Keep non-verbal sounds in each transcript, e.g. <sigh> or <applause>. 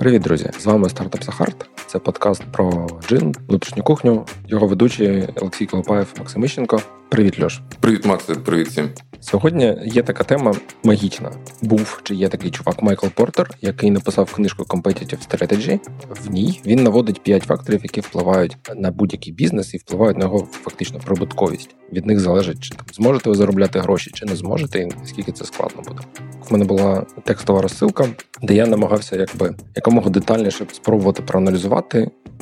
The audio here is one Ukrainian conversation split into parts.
Привіт, друзі! З вами стартап Сахарт. Це подкаст про джин, внутрішню кухню. Його ведучий Олексій Колопаєв, Максим Іщенко. Привіт, Льош. Привіт, Макс, привіт всім. Сьогодні є така тема магічна. Був чи є такий чувак Майкл Портер, який написав книжку Competitive Strategy. В ній він наводить п'ять факторів, які впливають на будь-який бізнес і впливають на його фактично прибутковість. Від них залежить, чи там зможете ви заробляти гроші, чи не зможете, і наскільки це складно буде. В мене була текстова розсилка, де я намагався якби якомога детальніше спробувати проаналізувати,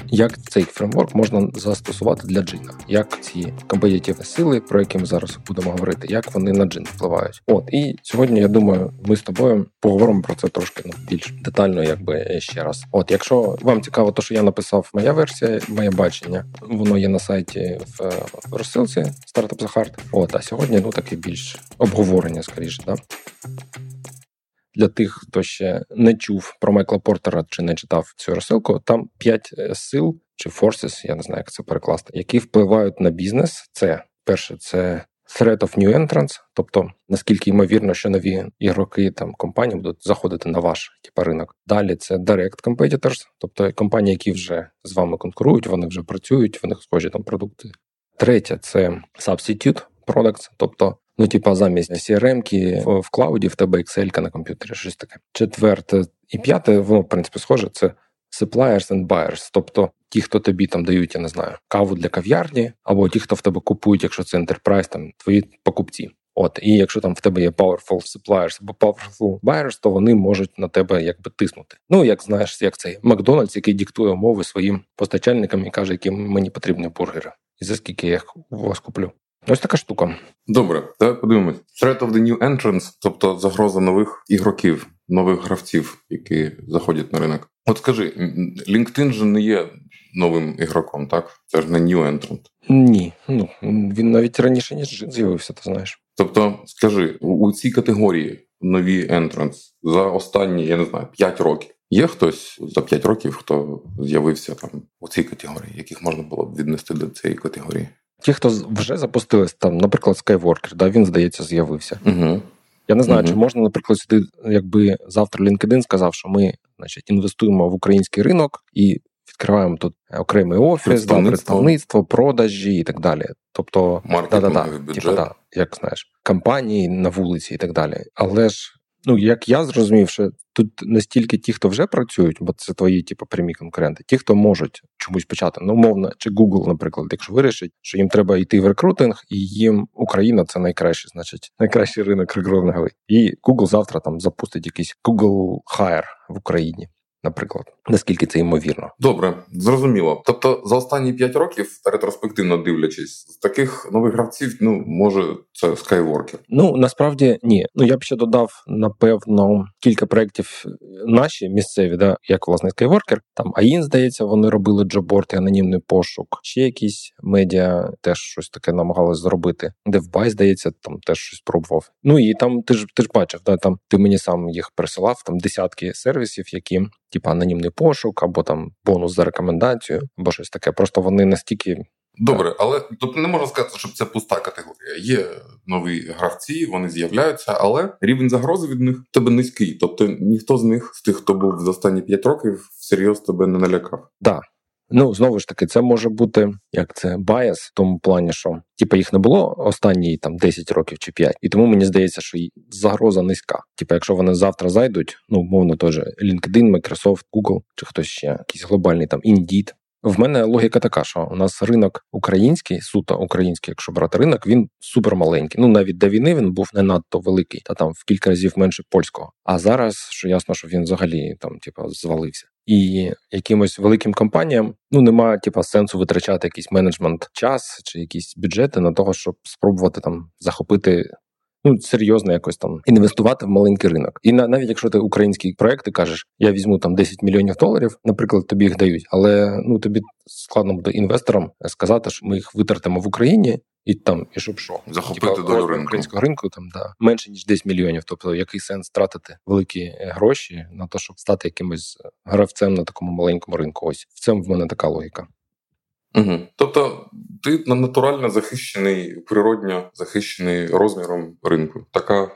як цей фреймворк можна застосувати для джина, як ці компетитивні сили, про які ми зараз будемо говорити, як вони на джин впливають. От і сьогодні я думаю, ми з тобою поговоримо про це трошки ну, більш детально, якби ще раз. От, якщо вам цікаво, то що я написав, моя версія, моє бачення, воно є на сайті в розсилці Startup The Heart. От, а сьогодні ну таке більш обговорення, скоріше, да. Для тих, хто ще не чув про Майкла Портера чи не читав цю розсилку, там п'ять е, сил чи forces, я не знаю, як це перекласти, які впливають на бізнес. Це перше, це threat of new entrants, тобто наскільки ймовірно, що нові ігроки там компанії будуть заходити на ваш типу, ринок. Далі це direct competitors, тобто компанії, які вже з вами конкурують, вони вже працюють, в них схожі там продукти. Третє це substitute products, тобто. Ну, типа, замість CRM-ки в клауді в тебе Excel на комп'ютері, щось таке. Четверте і п'яте, воно в принципі схоже, це suppliers and buyers, тобто ті, хто тобі там дають, я не знаю, каву для кав'ярні, або ті, хто в тебе купують, якщо це enterprise, там твої покупці. От, і якщо там в тебе є powerful suppliers або powerful buyers, то вони можуть на тебе якби тиснути. Ну як знаєш, як цей Макдональдс, який диктує умови своїм постачальникам і каже, які мені потрібні бургери, і за скільки я їх у вас куплю. Ось така штука. Добре, давай подивимось. Threat of the new entrants, тобто загроза нових ігроків, нових гравців, які заходять на ринок. От скажи, LinkedIn же не є новим ігроком, так? Це ж не new entrant. Ні, ну він навіть раніше ніж з'явився, ти знаєш. Тобто, скажи, у цій категорії нові entrants за останні, я не знаю, 5 років. Є хтось за 5 років, хто з'явився там у цій категорії, яких можна було б віднести до цієї категорії? Ті, хто вже запустились там, наприклад, Skywalker, да, він, здається, з'явився. Угу. Я не знаю, угу. чи можна, наприклад, сюди, якби завтра LinkedIn сказав, що ми значить, інвестуємо в український ринок і відкриваємо тут окремий офіс, представництво, да, представництво продажі і так далі. Тобто, да-да-да, бюджет. Типу, да, як знаєш, кампанії на вулиці і так далі. Але ж Ну, як я зрозумів, що тут не стільки ті, хто вже працюють, бо це твої, типу, прямі конкуренти, ті, хто можуть чомусь почати. Ну, умовно, чи Google, наприклад, якщо вирішить, що їм треба йти в рекрутинг, і їм Україна це найкращий, значить, найкращий ринок рекрутинговий. І Google завтра там запустить якийсь Google Hire в Україні наприклад, наскільки це ймовірно. Добре, зрозуміло. Тобто, за останні 5 років, ретроспективно дивлячись, з таких нових гравців, ну може, це Skywalker? Ну насправді ні. Ну я б ще додав напевно кілька проєктів наші місцеві, да, як власне Skywalker. Там АІН, здається, вони робили джоборд і анонімний пошук. Ще якісь медіа теж щось таке намагалось зробити. DevBuy, здається, там теж щось пробував. Ну і там ти ж ти ж бачив, да там ти мені сам їх присилав. Там десятки сервісів, які типа анонімний пошук, або там бонус за рекомендацію, або щось таке. Просто вони настільки. Добре, але тобто не можна сказати, що це пуста категорія. Є нові гравці, вони з'являються, але рівень загрози від них в тебе низький. Тобто ніхто з них, з тих, хто був за останні 5 років, всерйоз тебе не налякав. Так, да. Ну знову ж таки, це може бути як це баяс в тому плані, що типа їх не було останні там 10 років чи 5. і тому мені здається, що загроза низька. Типа, якщо вони завтра зайдуть, ну мовно теж LinkedIn, Microsoft, Google чи хтось ще якийсь глобальний там Indeed, в мене логіка така, що у нас ринок український, суто український, якщо брати ринок, він супер маленький. Ну навіть до війни він був не надто великий, та там в кілька разів менше польського. А зараз що ясно, що він взагалі там, типу, звалився. І якимось великим компаніям ну немає типа сенсу витрачати якийсь менеджмент час чи якісь бюджети на того, щоб спробувати там захопити ну серйозно якось там інвестувати в маленький ринок. І на навіть якщо ти український проект, ти кажеш, я візьму там 10 мільйонів доларів, наприклад, тобі їх дають, але ну тобі складно буде інвесторам сказати, що ми їх витратимо в Україні. І там, і щоб що захопити долю ринку. українського ринку, там да менше ніж 10 мільйонів. Тобто, який сенс тратити великі е, гроші на те, щоб стати якимось гравцем на такому маленькому ринку? Ось в цьому в мене така логіка. Угу. Тобто ти натурально захищений, природньо захищений розміром ринку. Така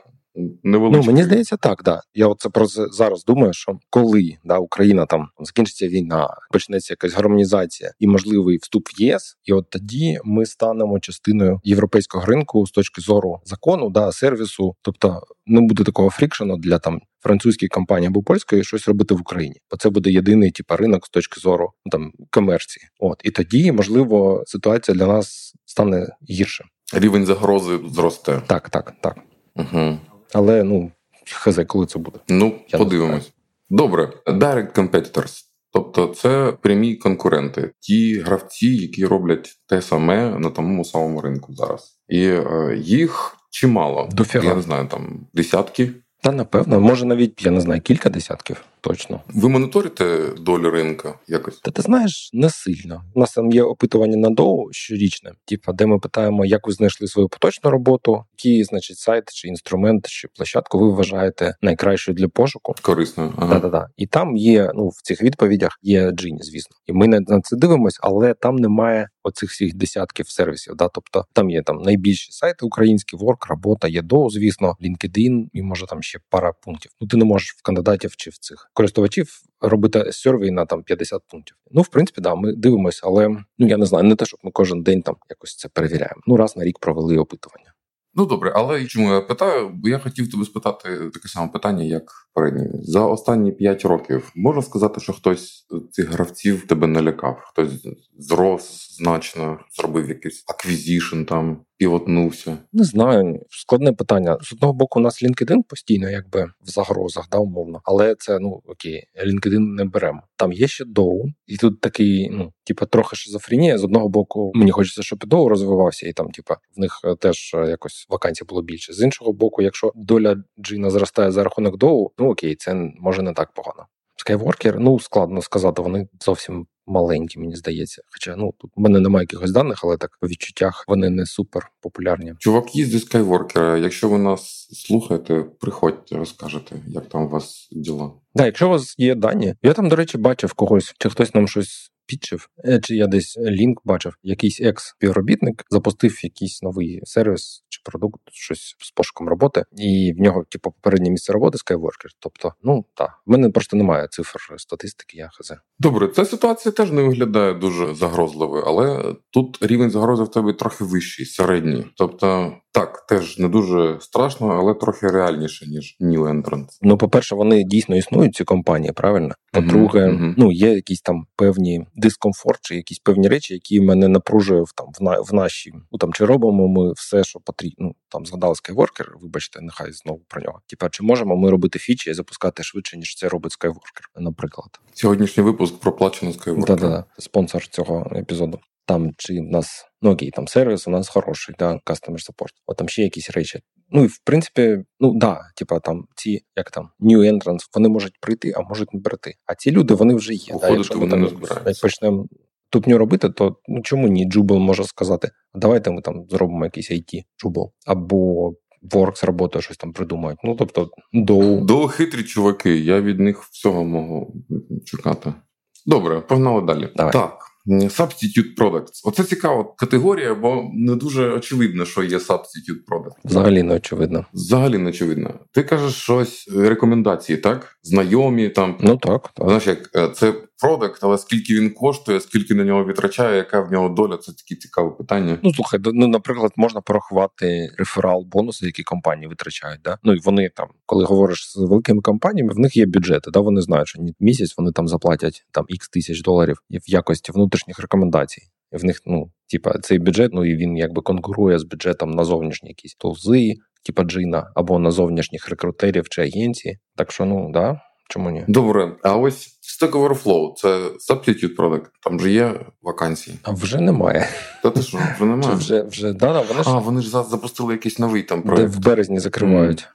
невеличкий. Ну, мені здається, так, да. Я от це про зараз думаю, що коли да, Україна там закінчиться війна, почнеться якась гармонізація і можливий вступ в ЄС, і от тоді ми станемо частиною європейського ринку з точки зору закону, да, сервісу, тобто не буде такого фрікшену для там. Французької компанії або польської щось робити в Україні, бо це буде єдиний типа ринок з точки зору ну, там комерції. От і тоді можливо ситуація для нас стане гірше. Рівень загрози зросте. Так, так, так. Угу. Але ну хз, коли це буде. Ну, Я подивимось. Добре, direct competitors. Тобто це прямі конкуренти, ті гравці, які роблять те саме на тому самому ринку зараз. І е, їх чимало. Дофіга. Я не знаю, там десятки. Та напевно, може навіть я не знаю кілька десятків. Точно, ви моніторите долю ринка якось? Та ти знаєш не сильно. У нас там є опитування на доу щорічне, типа, де ми питаємо, як ви знайшли свою поточну роботу, які, значить, сайт чи інструмент чи площадку ви вважаєте найкращою для пошуку. Корисно, ага. Да-да-да. і там є. Ну в цих відповідях є Джині, звісно, і ми на це дивимося, але там немає оцих всіх десятків сервісів. Да, тобто там є там найбільші сайти українські, Work, робота, є доу, звісно, LinkedIn і може там ще пара пунктів. Ну ти не можеш в кандидатів чи в цих користувачів робити сервій на там 50 пунктів. Ну, в принципі, да, ми дивимося, але ну я не знаю, не те, щоб ми кожен день там якось це перевіряємо. Ну раз на рік провели опитування. Ну добре, але чому я питаю? Бо я хотів тебе спитати таке саме питання, як передні. За останні 5 років можна сказати, що хтось цих гравців тебе налякав, хтось зрос значно, зробив якийсь acquisition там, півотнувся. Не знаю, складне питання. З одного боку, у нас LinkedIn постійно, якби в загрозах, да, умовно, але це ну окей, LinkedIn не беремо. Там є ще DOU, і тут такий, ну типа трохи шизофренія. З одного боку, мені хочеться, щоб DOU розвивався, і там, типа, в них е, теж е, якось вакансій було більше. З іншого боку, якщо доля Джина зростає за рахунок DOU, ну окей, це може не так погано. Skywalker, ну складно сказати, вони зовсім маленькі, мені здається. Хоча ну тут в мене немає якихось даних, але так по відчуттях вони не супер популярні. Чувак їздить Skywalker, Якщо ви нас слухаєте, приходьте, розкажете, як там у вас діла. Да, якщо у вас є дані, я там, до речі, бачив когось, чи хтось нам щось пітчив, е, чи я десь лінк бачив, якийсь екс-співробітник запустив якийсь новий сервіс продукт, щось з пошуком роботи, і в нього, типу, попереднє місце роботи Skywalker. Тобто, ну так, в мене просто немає цифр статистики, я хз. Добре, ця ситуація теж не виглядає дуже загрозливою, але тут рівень загрози в тебе трохи вищий, середній. Тобто так, теж не дуже страшно, але трохи реальніше, ніж New Entrant. Ну, по-перше, вони дійсно існують, ці компанії, правильно? По-друге, uh-huh. ну є якісь там певні дискомфорт, чи якісь певні речі, які мене напружує там в на в нашій. Ну там чи робимо ми все, що потрібно. Ну там згадали Skywalker, вибачте, нехай знову про нього. Типа, чи можемо ми робити фічі і запускати швидше, ніж це робить Skywalker, наприклад. Сьогоднішній випуск проплачено Skywalker. Да-да, спонсор цього епізоду. Там чи в нас ну окей, там сервіс у нас хороший, да, customer support, От там ще якісь речі. Ну і в принципі, ну да, типа там ці як там new entrants, вони можуть прийти, а можуть не прийти. А ці люди вони вже є. да, Якщо ми там як почнемо тупню робити, то ну чому ні? Джубл може сказати, давайте ми там зробимо якийсь IT Джубл або Works роботою щось там придумають. Ну тобто, до До хитрі чуваки. Я від них всього можу чекати. Добре, погнали далі. Давай. Так. Substitute products. Оце цікава категорія, бо не дуже очевидно, що є substitute product. Взагалі не очевидно. Взагалі не очевидно. Ти кажеш щось рекомендації, так? Знайомі там. Ну так. так. Знаєш, як е, це продакт, але скільки він коштує, скільки на нього витрачає, яка в нього доля, це такі цікаве питання. Ну слухай, ну наприклад, можна порахувати реферал бонуси, які компанії витрачають. Да? Ну і вони там, коли говориш з великими компаніями, в них є бюджети. Да, вони знають, що місяць вони там заплатять там ікс тисяч доларів в якості внутрішніх рекомендацій. В них, ну, типа, цей бюджет, ну і він якби конкурує з бюджетом на зовнішні якісь тулзи, типа джина, або на зовнішніх рекрутерів чи агенції. Так що, ну да, чому ні? Добре, а ось Stack Overflow – це substitute product, там же є вакансії. А вже немає. Та ти що, вже немає? Вже, вже, да, да, вони А, вони ж запустили якийсь новий там проект. Де в березні закривають.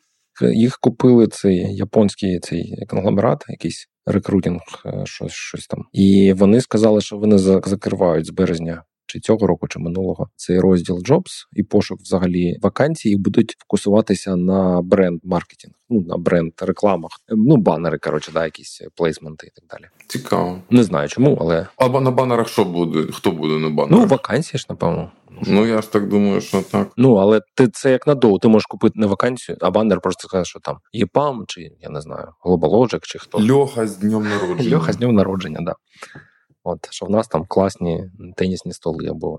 Mm. Їх купили цей японський цей конгломерат, якийсь рекрутинг, е, щось щось там. І вони сказали, що вони закривають з березня чи цього року, чи минулого цей розділ Jobs і пошук взагалі вакансій будуть фокусуватися на бренд маркетинг, ну на бренд рекламах, ну банери, коротше, да, якісь плейсменти і так далі. Цікаво. Не знаю чому, але або на банерах що буде? Хто буде на банерах? Ну вакансії ж напевно. Ну я ж так думаю, що так. Ну але ти це як на доу. Ти можеш купити не вакансію, а банер просто сказати, що там ЄПАМ, чи я не знаю, Globalogic, чи хто Льоха з днем народження. Льоха з днем народження, да. От що в нас там класні тенісні столи або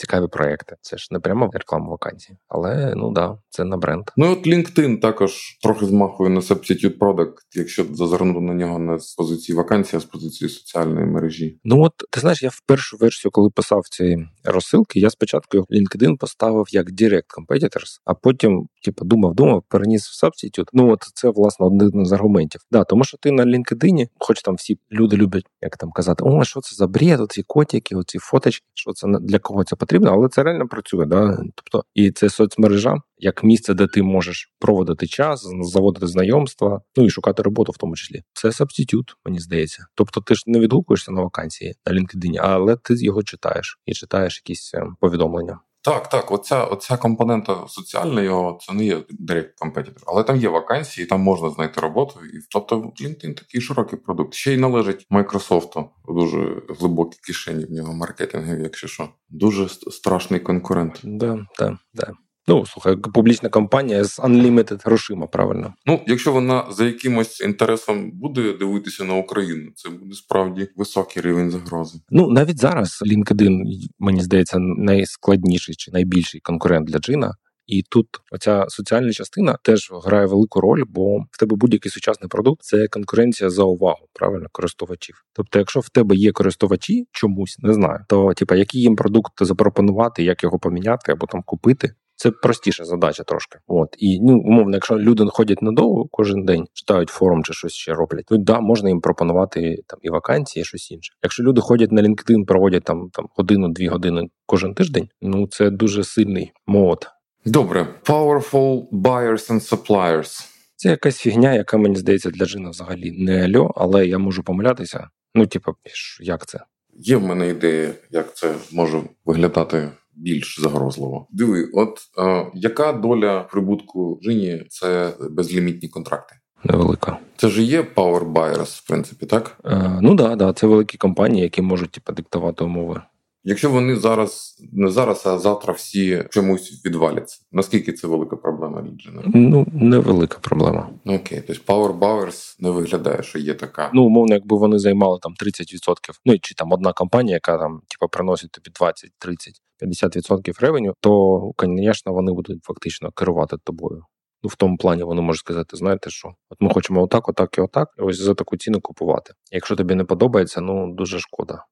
цікаві проекти. Це ж не прямо реклама вакансій, але ну да, це на бренд. Ну от LinkedIn також трохи змахує на substitute product, якщо зазирнути на нього не з позиції вакансії, а з позиції соціальної мережі. Ну от ти знаєш, я в першу версію, коли писав ці розсилки, я спочатку LinkedIn поставив як Direct Competitors, а потім, типу, думав, думав, переніс в Substitute. Ну от це власне один з аргументів. Да, тому що ти на LinkedIn, хоч там всі люди люблять, як там казати, о, що це за бред, оці котики, оці фоточки, що це для кого це потрібно, але це реально працює. Да? Тобто, і це соцмережа як місце, де ти можеш проводити час, заводити знайомства, ну і шукати роботу в тому числі. Це сабститют, мені здається. Тобто, ти ж не відгукуєшся на вакансії на LinkedIn, але ти його читаєш і читаєш якісь ем, повідомлення. Так, так, оця оця компонента соціальна його це не є direct competitor, але там є вакансії, там можна знайти роботу. І тобто LinkedIn такий широкий продукт. Ще й належить Microsoft, дуже глибокі кишені в нього маркетингові, якщо що. Дуже страшний конкурент. Да, да, да. Ну, слухай, публічна компанія з unlimited грошима, правильно. Ну, якщо вона за якимось інтересом буде дивитися на Україну, це буде справді високий рівень загрози. Ну навіть зараз LinkedIn, мені здається, найскладніший чи найбільший конкурент для Джина. І тут оця соціальна частина теж грає велику роль, бо в тебе будь-який сучасний продукт це конкуренція за увагу, правильно, користувачів. Тобто, якщо в тебе є користувачі чомусь, не знаю, то типа який їм продукт запропонувати, як його поміняти або там купити, це простіша задача трошки. От і ну умовно, якщо люди ходять надовго кожен день, читають форум чи щось ще роблять, то да, можна їм пропонувати там і вакансії, і щось інше. Якщо люди ходять на LinkedIn, проводять там там годину-дві години кожен тиждень, ну це дуже сильний мод. Добре, powerful buyers and suppliers. Це якась фігня, яка мені здається для Джина взагалі не альо, але я можу помилятися. Ну, типу, як це? Є в мене ідея, як це може виглядати більш загрозливо. Диви, от е, яка доля прибутку Джині це безлімітні контракти? Невелика. Це ж є power buyers, в принципі, так? Е, ну да, да, це великі компанії, які можуть типу, диктувати умови. Якщо вони зараз не зараз, а завтра всі чомусь відваляться, наскільки це велика проблема для Ну невелика проблема. Окей, тобто Power Bowers не виглядає, що є така. Ну умовно, якби вони займали там 30%, ну чи там одна компанія, яка там типу, приносить тобі 20, 30, 50% ревеню, то, звісно, вони будуть фактично керувати тобою. Ну, в тому плані вони можуть сказати, знаєте що, от ми хочемо отак, отак і отак, і ось за таку ціну купувати. Якщо тобі не подобається, ну дуже шкода.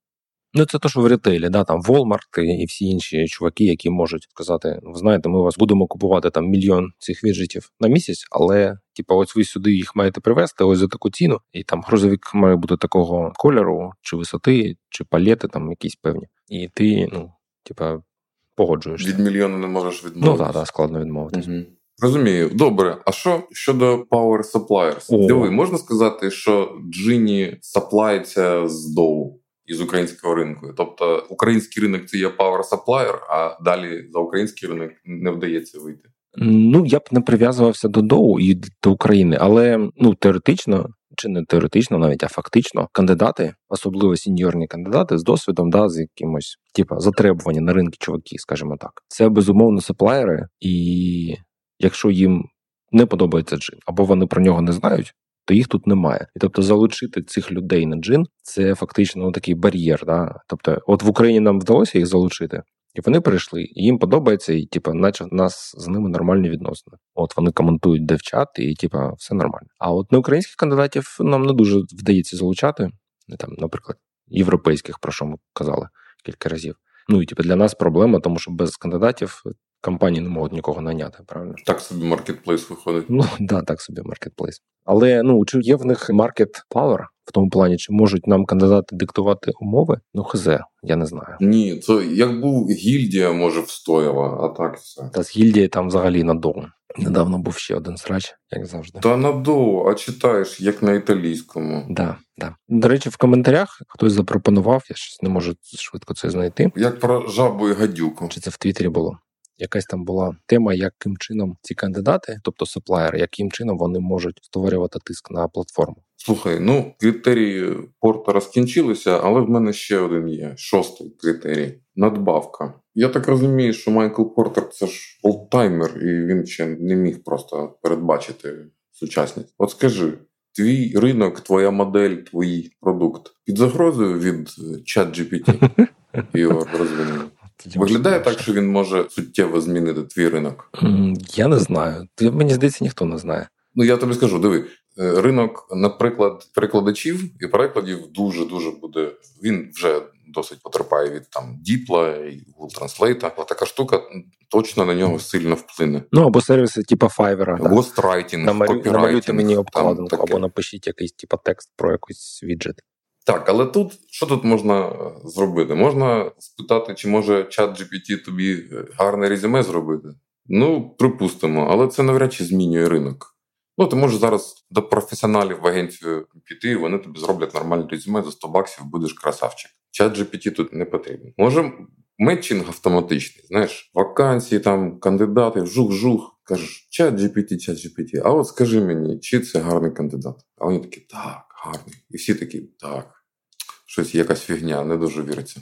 Ну, це то, що в ретейлі, да, там Walmart і всі інші чуваки, які можуть сказати: ви знаєте, ми вас будемо купувати там мільйон цих віджитів на місяць, але типу, ось ви сюди їх маєте привезти, ось за таку ціну, і там грузовик має бути такого кольору, чи висоти, чи палети там якісь певні. І ти, ну, типа, погоджуєшся. Від мільйона не можеш відмовитися. Ну так, да, складно відмовитися. Угу. Розумію, добре. А що щодо Power Suppliers? Диви, можна сказати, що Джині саплається з доу із українського ринку. Тобто український ринок це є power supplier, а далі за український ринок не вдається вийти. Ну я б не прив'язувався до доу і до України, але ну теоретично. Чи не теоретично, навіть а фактично, кандидати, особливо сіньорні кандидати з досвідом, да, з якимось типа затребування на ринки чуваки, скажімо так, це безумовно саплаєри, і якщо їм не подобається джин, або вони про нього не знають, то їх тут немає. І тобто залучити цих людей на джин це фактично ну, такий бар'єр. Да? Тобто, от в Україні нам вдалося їх залучити. І вони прийшли, і їм подобається, і типу, наче в нас з ними нормальні відносини. От вони коментують девчат, і типу, все нормально. А от на українських кандидатів нам не дуже вдається залучати, там, наприклад, європейських, про що ми казали кілька разів. Ну і типу, для нас проблема, тому що без кандидатів компанії не можуть нікого наняти, правильно? Так собі маркетплейс виходить. Ну да, так собі маркетплейс. Але ну чи є в них market power в тому плані, чи можуть нам кандидати диктувати умови? Ну хз, я не знаю. Ні, це як був гільдія, може встояла, а так все. Та з гільдією там взагалі надовго. Недавно був ще один срач, як завжди. Та надовго, а читаєш як на італійському. Да, да. До речі, в коментарях хтось запропонував, я щось не можу швидко це знайти. Як про жабу і гадюку. Чи це в Твіттері було? Якась там була тема, яким чином ці кандидати, тобто саплаєри, яким чином вони можуть створювати тиск на платформу. Слухай, ну критерії Портера скінчилися, але в мене ще один є шостий критерій надбавка. Я так розумію, що Майкл Портер це ж олдтаймер, і він ще не міг просто передбачити сучасність. От скажи. Твій ринок, твоя модель, твій продукт під загрозою від чат GPT і <laughs> його розвинення. Виглядає так, що він може суттєво змінити твій ринок. Я не знаю. Мені здається, ніхто не знає. Ну я тобі скажу, диви, е, ринок, наприклад, перекладачів і перекладів дуже дуже буде. Він вже досить потерпає від там Діпла і Google Translate. А така штука точно на нього сильно вплине. Ну або сервіси, типу Fiverr. Гострайтінг, Намалю, намалюйте мені обкладинку, або напишіть якийсь типу текст про якийсь віджит. Так, але тут що тут можна зробити? Можна спитати, чи може чат GPT тобі гарне резюме зробити? Ну, припустимо, але це навряд чи змінює ринок. Ну, ти можеш зараз до професіоналів в агенцію піти, вони тобі зроблять нормальне резюме за 100 баксів, будеш красавчик. Чат GPT тут не потрібен. Може, метчинг автоматичний, знаєш, вакансії, там, кандидати, вжух-жух. Кажеш, ChatGPT, ChatGPT, а от скажи мені, чи це гарний кандидат? А вони такі, так, гарний. І всі такі, так. Щось якась фігня, не дуже віриться.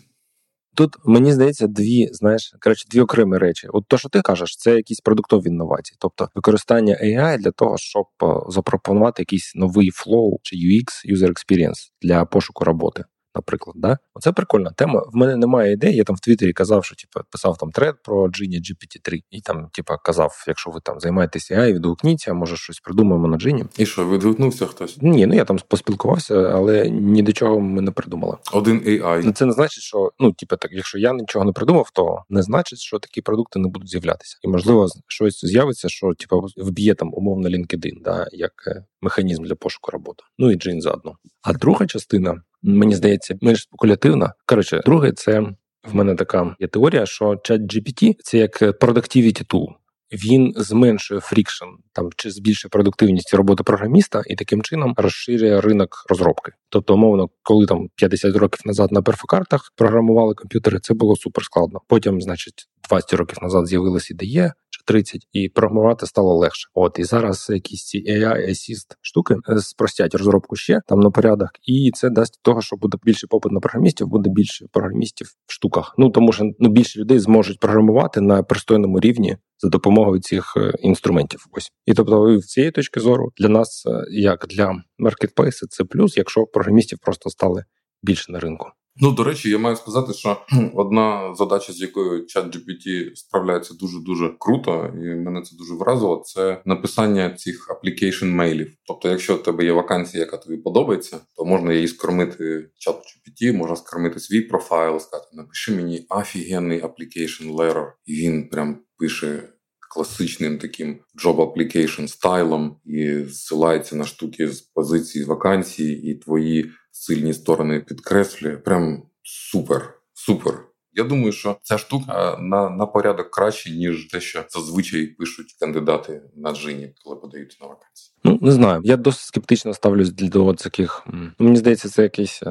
Тут мені здається дві, знаєш, коротше, дві окремі речі. От то, що ти кажеш, це якісь продуктові інновації, тобто використання AI для того, щоб запропонувати якийсь новий flow чи UX, user experience для пошуку роботи наприклад. Да? Оце прикольна тема. В мене немає ідей. Я там в Твіттері казав, що типу, писав там тред про Genie GPT-3. І там, типу, казав, якщо ви там займаєтесь AI, відгукніться, може щось придумаємо на Genie. І що, відгукнувся хтось? Ні, ну я там поспілкувався, але ні до чого ми не придумали. Один AI. Ну, це не значить, що ну, типу, так, якщо я нічого не придумав, то не значить, що такі продукти не будуть з'являтися. І можливо, щось з'явиться, що типу, вб'є там умовно LinkedIn, да, як е, механізм для пошуку роботи. Ну і Джин заодно. А друга частина Мені здається, менш спекулятивна. Коротше, друге, це в мене така є теорія, що ChatGPT – це як productivity tool. Він зменшує friction там чи збільшує продуктивність роботи програміста і таким чином розширює ринок розробки. Тобто, умовно, коли там 50 років назад на перфокартах програмували комп'ютери, це було супер складно. Потім, значить, 20 років назад з'явилась ідея, 30, і програмувати стало легше. От і зараз якісь ці AI assist штуки е, спростять розробку ще там на порядок, і це дасть того, що буде більше попит на програмістів, буде більше програмістів в штуках. Ну тому що ну більше людей зможуть програмувати на пристойному рівні за допомогою цих е, інструментів. Ось і тобто, з цієї точки зору для нас, е, як для маркетплейсу, це плюс, якщо програмістів просто стали більше на ринку. Ну, до речі, я маю сказати, що <clears throat> одна задача, з якою ChatGPT справляється дуже дуже круто, і мене це дуже вразило. Це написання цих application мейлів. Тобто, якщо в тебе є вакансія, яка тобі подобається, то можна її скормити ChatGPT, можна скормити свій профайл, сказати, напиши мені офігенний application letter. і він прям пише. Класичним таким job application стайлом і зсилається на штуки з позиції вакансії і твої сильні сторони підкреслює. Прям супер, супер. Я думаю, що ця штука на на порядок краще, ніж те, що зазвичай пишуть кандидати на джині, коли подають на вакансії. Ну не знаю. Я досить скептично ставлюсь до таких. Мені здається, це якийсь.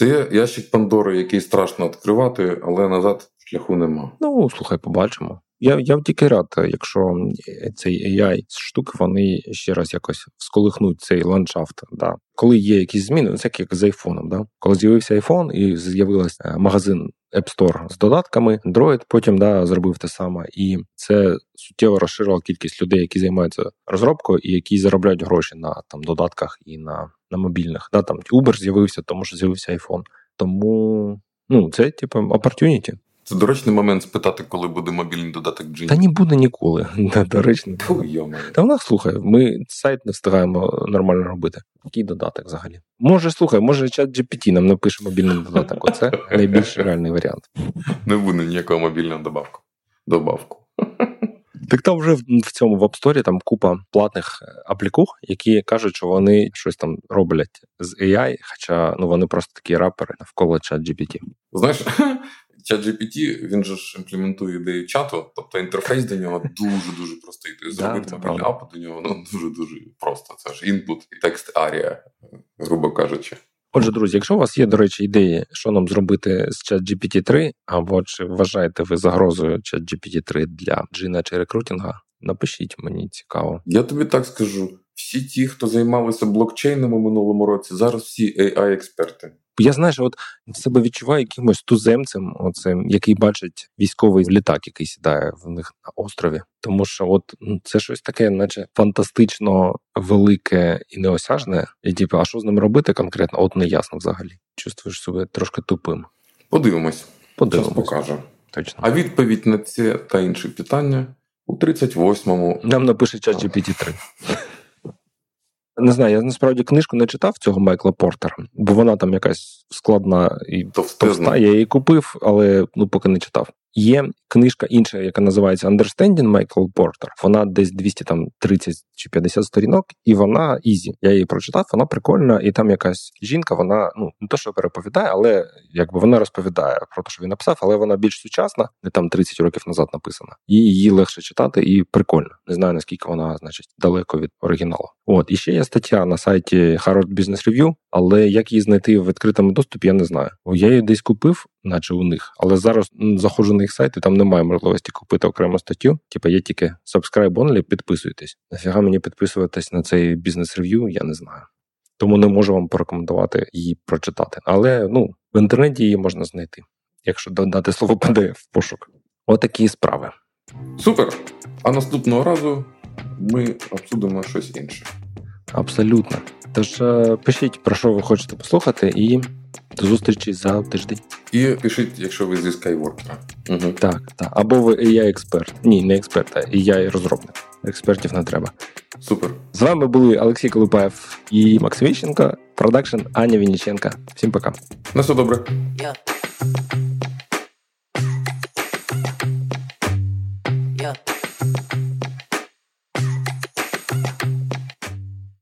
Це ящик Пандори, який страшно відкривати, але назад шляху нема. Ну слухай, побачимо. Я я тільки рад, якщо цей AI штуки вони ще раз якось всколихнуть цей ландшафт. Да. Коли є якісь зміни, це як з айфоном. Да. Коли з'явився iPhone і з'явився е, магазин App Store з додатками, Android потім да, зробив те саме, і це суттєво розширило кількість людей, які займаються розробкою і які заробляють гроші на там додатках і на на мобільних. Да, Там Uber з'явився, тому що з'явився iPhone. Тому ну це типу opportunity. Це доречний момент спитати, коли буде мобільний додаток Джині. Та не буде ніколи. <laughs> Доречно. Та в нас слухай, ми сайт не встигаємо нормально робити. Який додаток взагалі? Може, слухай, може чат GPT нам напише мобільний додаток. Оце найбільш реальний варіант. <laughs> Не буде ніякого мобільного добавку. Добавку. <laughs> Так там вже в цьому в App Store там купа платних е, аплікух, які кажуть, що вони щось там роблять з AI, хоча ну вони просто такі рапери навколо чат GPT. Знаєш, <laughs> чат GPT, він же ж імплементує ідею чату, тобто інтерфейс до нього <laughs> дуже дуже простий. Ти зробити мобільний апп до нього ну <laughs> дуже дуже просто. Це ж інпут і текст арія, грубо кажучи. Отже, друзі, якщо у вас є, до речі, ідеї, що нам зробити з ChatGPT 3, або чи вважаєте ви загрозою ChatGPT 3 для джина чи рекрутінга, напишіть, мені цікаво. Я тобі так скажу: всі ті, хто займалися блокчейном у минулому році, зараз всі ai експерти я знаю, що от себе відчуваю якимось туземцем, оцим, який бачить військовий літак, який сідає в них на острові. Тому що от це щось таке, наче фантастично велике і неосяжне. І типу, а що з ним робити конкретно? От не ясно взагалі. Чувствуєш себе трошки тупим. Подивимось. Подивимось. Час покаже. Точно. А відповідь на це та інші питання у 38-му. Нам напише чат GPT 3 не знаю, я насправді книжку не читав цього Майкла Портера, бо вона там якась складна і товста. Я її купив, але ну поки не читав. Є книжка інша, яка називається Understanding Michael Porter. Вона десь 230 чи 50 сторінок, і вона easy. Я її прочитав, вона прикольна, і там якась жінка, вона ну не то, що переповідає, але якби вона розповідає про те, що він написав, але вона більш сучасна, не там 30 років назад написана. І її легше читати і прикольно. Не знаю наскільки вона, значить, далеко від оригіналу. От і ще є стаття на сайті Harvard Business Review, але як її знайти в відкритому доступі, я не знаю. Я її десь купив, наче у них, але зараз заходжу на їх сайт, і там немає можливості купити окрему статтю. Типа є тільки subscribe only, підписуйтесь. Нафіга мені підписуватись на цей бізнес-рев'ю, я не знаю. Тому не можу вам порекомендувати її прочитати. Але ну в інтернеті її можна знайти, якщо додати слово PDF в пошук. Отакі справи. Супер! А наступного разу ми обсудимо щось інше. Абсолютно. Тож е, пишіть, про що ви хочете послухати, і до зустрічі за тиждень. І пишіть, якщо ви зі Skywalker. Угу. Так, так. Або ви я експерт. Ні, не експерт, а і я розробник. Експертів не треба. Супер. З вами були Олексій Колупаєв і Максим Віщенко, продакшн Аня Вінниченка. Всім пока. На все добре. Yeah. Yeah.